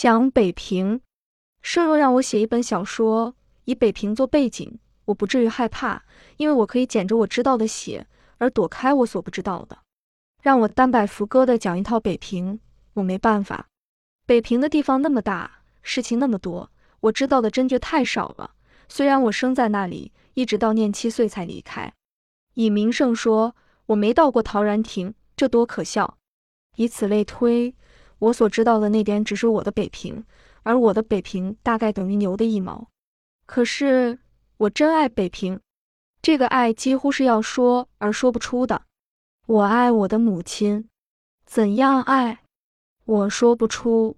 想北平，设若让我写一本小说，以北平做背景，我不至于害怕，因为我可以捡着我知道的写，而躲开我所不知道的。让我单摆浮歌的讲一套北平，我没办法。北平的地方那么大，事情那么多，我知道的真觉太少了。虽然我生在那里，一直到念七岁才离开。以名胜说，我没到过陶然亭，这多可笑！以此类推。我所知道的那点只是我的北平，而我的北平大概等于牛的一毛。可是我真爱北平，这个爱几乎是要说而说不出的。我爱我的母亲，怎样爱？我说不出。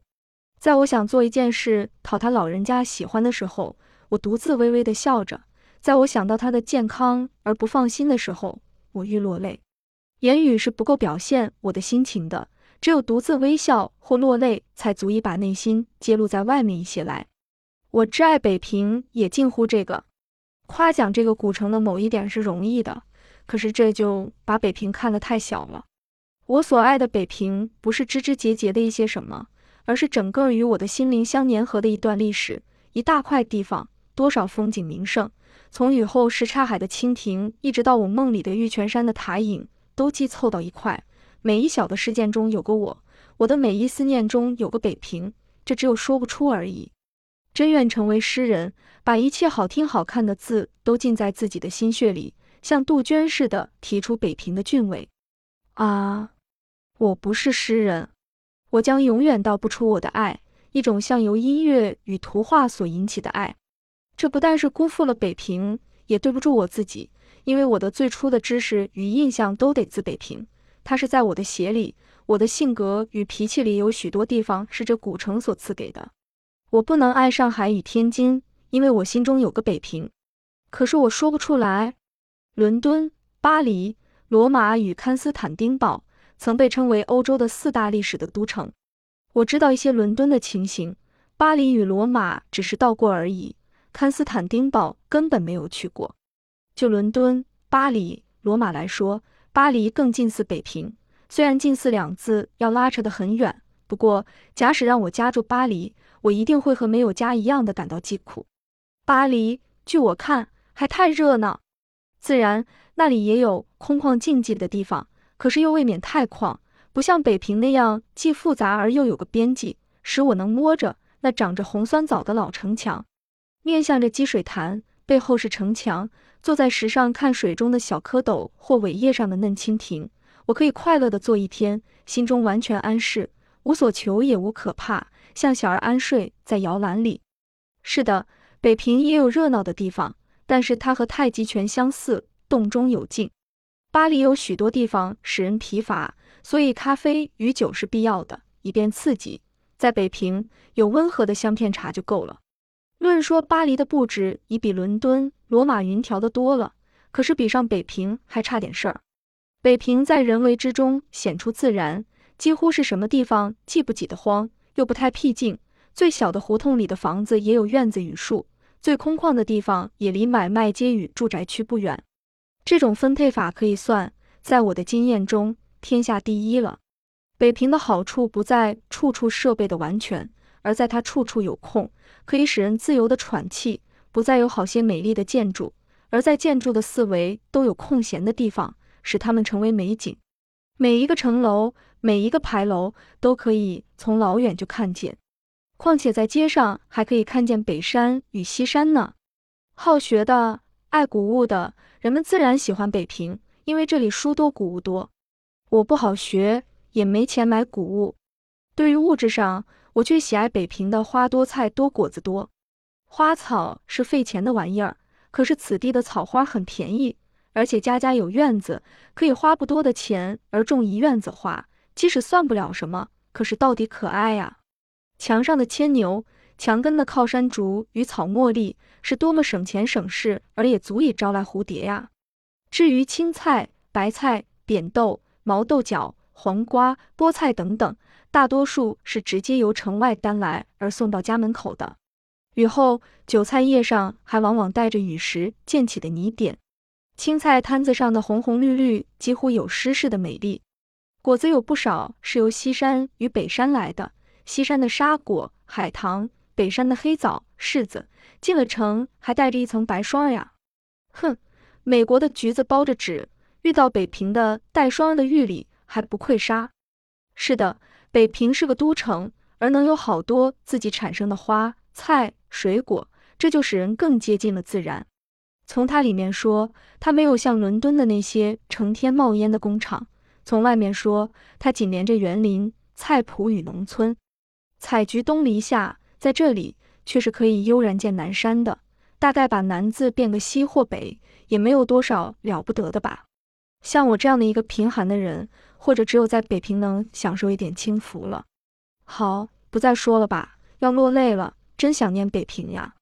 在我想做一件事讨他老人家喜欢的时候，我独自微微的笑着；在我想到他的健康而不放心的时候，我欲落泪。言语是不够表现我的心情的。只有独自微笑或落泪，才足以把内心揭露在外面一些来。我挚爱北平，也近乎这个。夸奖这个古城的某一点是容易的，可是这就把北平看得太小了。我所爱的北平，不是枝枝节节的一些什么，而是整个与我的心灵相粘合的一段历史，一大块地方，多少风景名胜，从雨后什刹海的蜻蜓，一直到我梦里的玉泉山的塔影，都寄凑到一块。每一小的事件中有个我，我的每一思念中有个北平，这只有说不出而已。真愿成为诗人，把一切好听好看的字都浸在自己的心血里，像杜鹃似的提出北平的俊伟。啊，我不是诗人，我将永远道不出我的爱，一种像由音乐与图画所引起的爱。这不但是辜负了北平，也对不住我自己，因为我的最初的知识与印象都得自北平。它是在我的血里，我的性格与脾气里有许多地方是这古城所赐给的。我不能爱上海与天津，因为我心中有个北平。可是我说不出来。伦敦、巴黎、罗马与康斯坦丁堡曾被称为欧洲的四大历史的都城。我知道一些伦敦的情形，巴黎与罗马只是到过而已，康斯坦丁堡根本没有去过。就伦敦、巴黎、罗马来说。巴黎更近似北平，虽然“近似”两字要拉扯得很远，不过假使让我家住巴黎，我一定会和没有家一样的感到疾苦。巴黎，据我看还太热闹，自然那里也有空旷静寂的地方，可是又未免太旷，不像北平那样既复杂而又有个边际，使我能摸着那长着红酸枣的老城墙，面向着积水潭，背后是城墙。坐在石上看水中的小蝌蚪或苇叶上的嫩蜻蜓，我可以快乐地坐一天，心中完全安适，无所求也无可怕，像小儿安睡在摇篮里。是的，北平也有热闹的地方，但是它和太极拳相似，动中有静。巴黎有许多地方使人疲乏，所以咖啡与酒是必要的，以便刺激。在北平，有温和的香片茶就够了。论说巴黎的布置已比伦敦、罗马云调的多了，可是比上北平还差点事儿。北平在人为之中显出自然，几乎是什么地方既不挤得慌，又不太僻静。最小的胡同里的房子也有院子与树，最空旷的地方也离买卖街与住宅区不远。这种分配法可以算在我的经验中天下第一了。北平的好处不在处处设备的完全。而在它处处有空，可以使人自由地喘气；不再有好些美丽的建筑，而在建筑的四围都有空闲的地方，使它们成为美景。每一个城楼，每一个牌楼，都可以从老远就看见。况且在街上还可以看见北山与西山呢。好学的、爱古物的人们自然喜欢北平，因为这里书多古物多。我不好学，也没钱买古物。对于物质上，我却喜爱北平的花多菜多果子多，花草是费钱的玩意儿，可是此地的草花很便宜，而且家家有院子，可以花不多的钱而种一院子花，即使算不了什么，可是到底可爱呀。墙上的牵牛，墙根的靠山竹与草茉莉，是多么省钱省事，而也足以招来蝴蝶呀。至于青菜、白菜、扁豆、毛豆角、黄瓜、菠菜等等。大多数是直接由城外担来而送到家门口的。雨后，韭菜叶上还往往带着雨时溅起的泥点。青菜摊子上的红红绿绿，几乎有诗似的美丽。果子有不少是由西山与北山来的，西山的沙果、海棠，北山的黑枣、柿子，进了城还带着一层白霜呀。哼，美国的橘子包着纸，遇到北平的带霜的玉里还不愧沙。是的，北平是个都城，而能有好多自己产生的花菜水果，这就使人更接近了自然。从它里面说，它没有像伦敦的那些成天冒烟的工厂；从外面说，它紧连着园林、菜圃与农村。采菊东篱下，在这里却是可以悠然见南山的。大概把南字变个西或北，也没有多少了不得的吧。像我这样的一个贫寒的人，或者只有在北平能享受一点清福了。好，不再说了吧，要落泪了，真想念北平呀。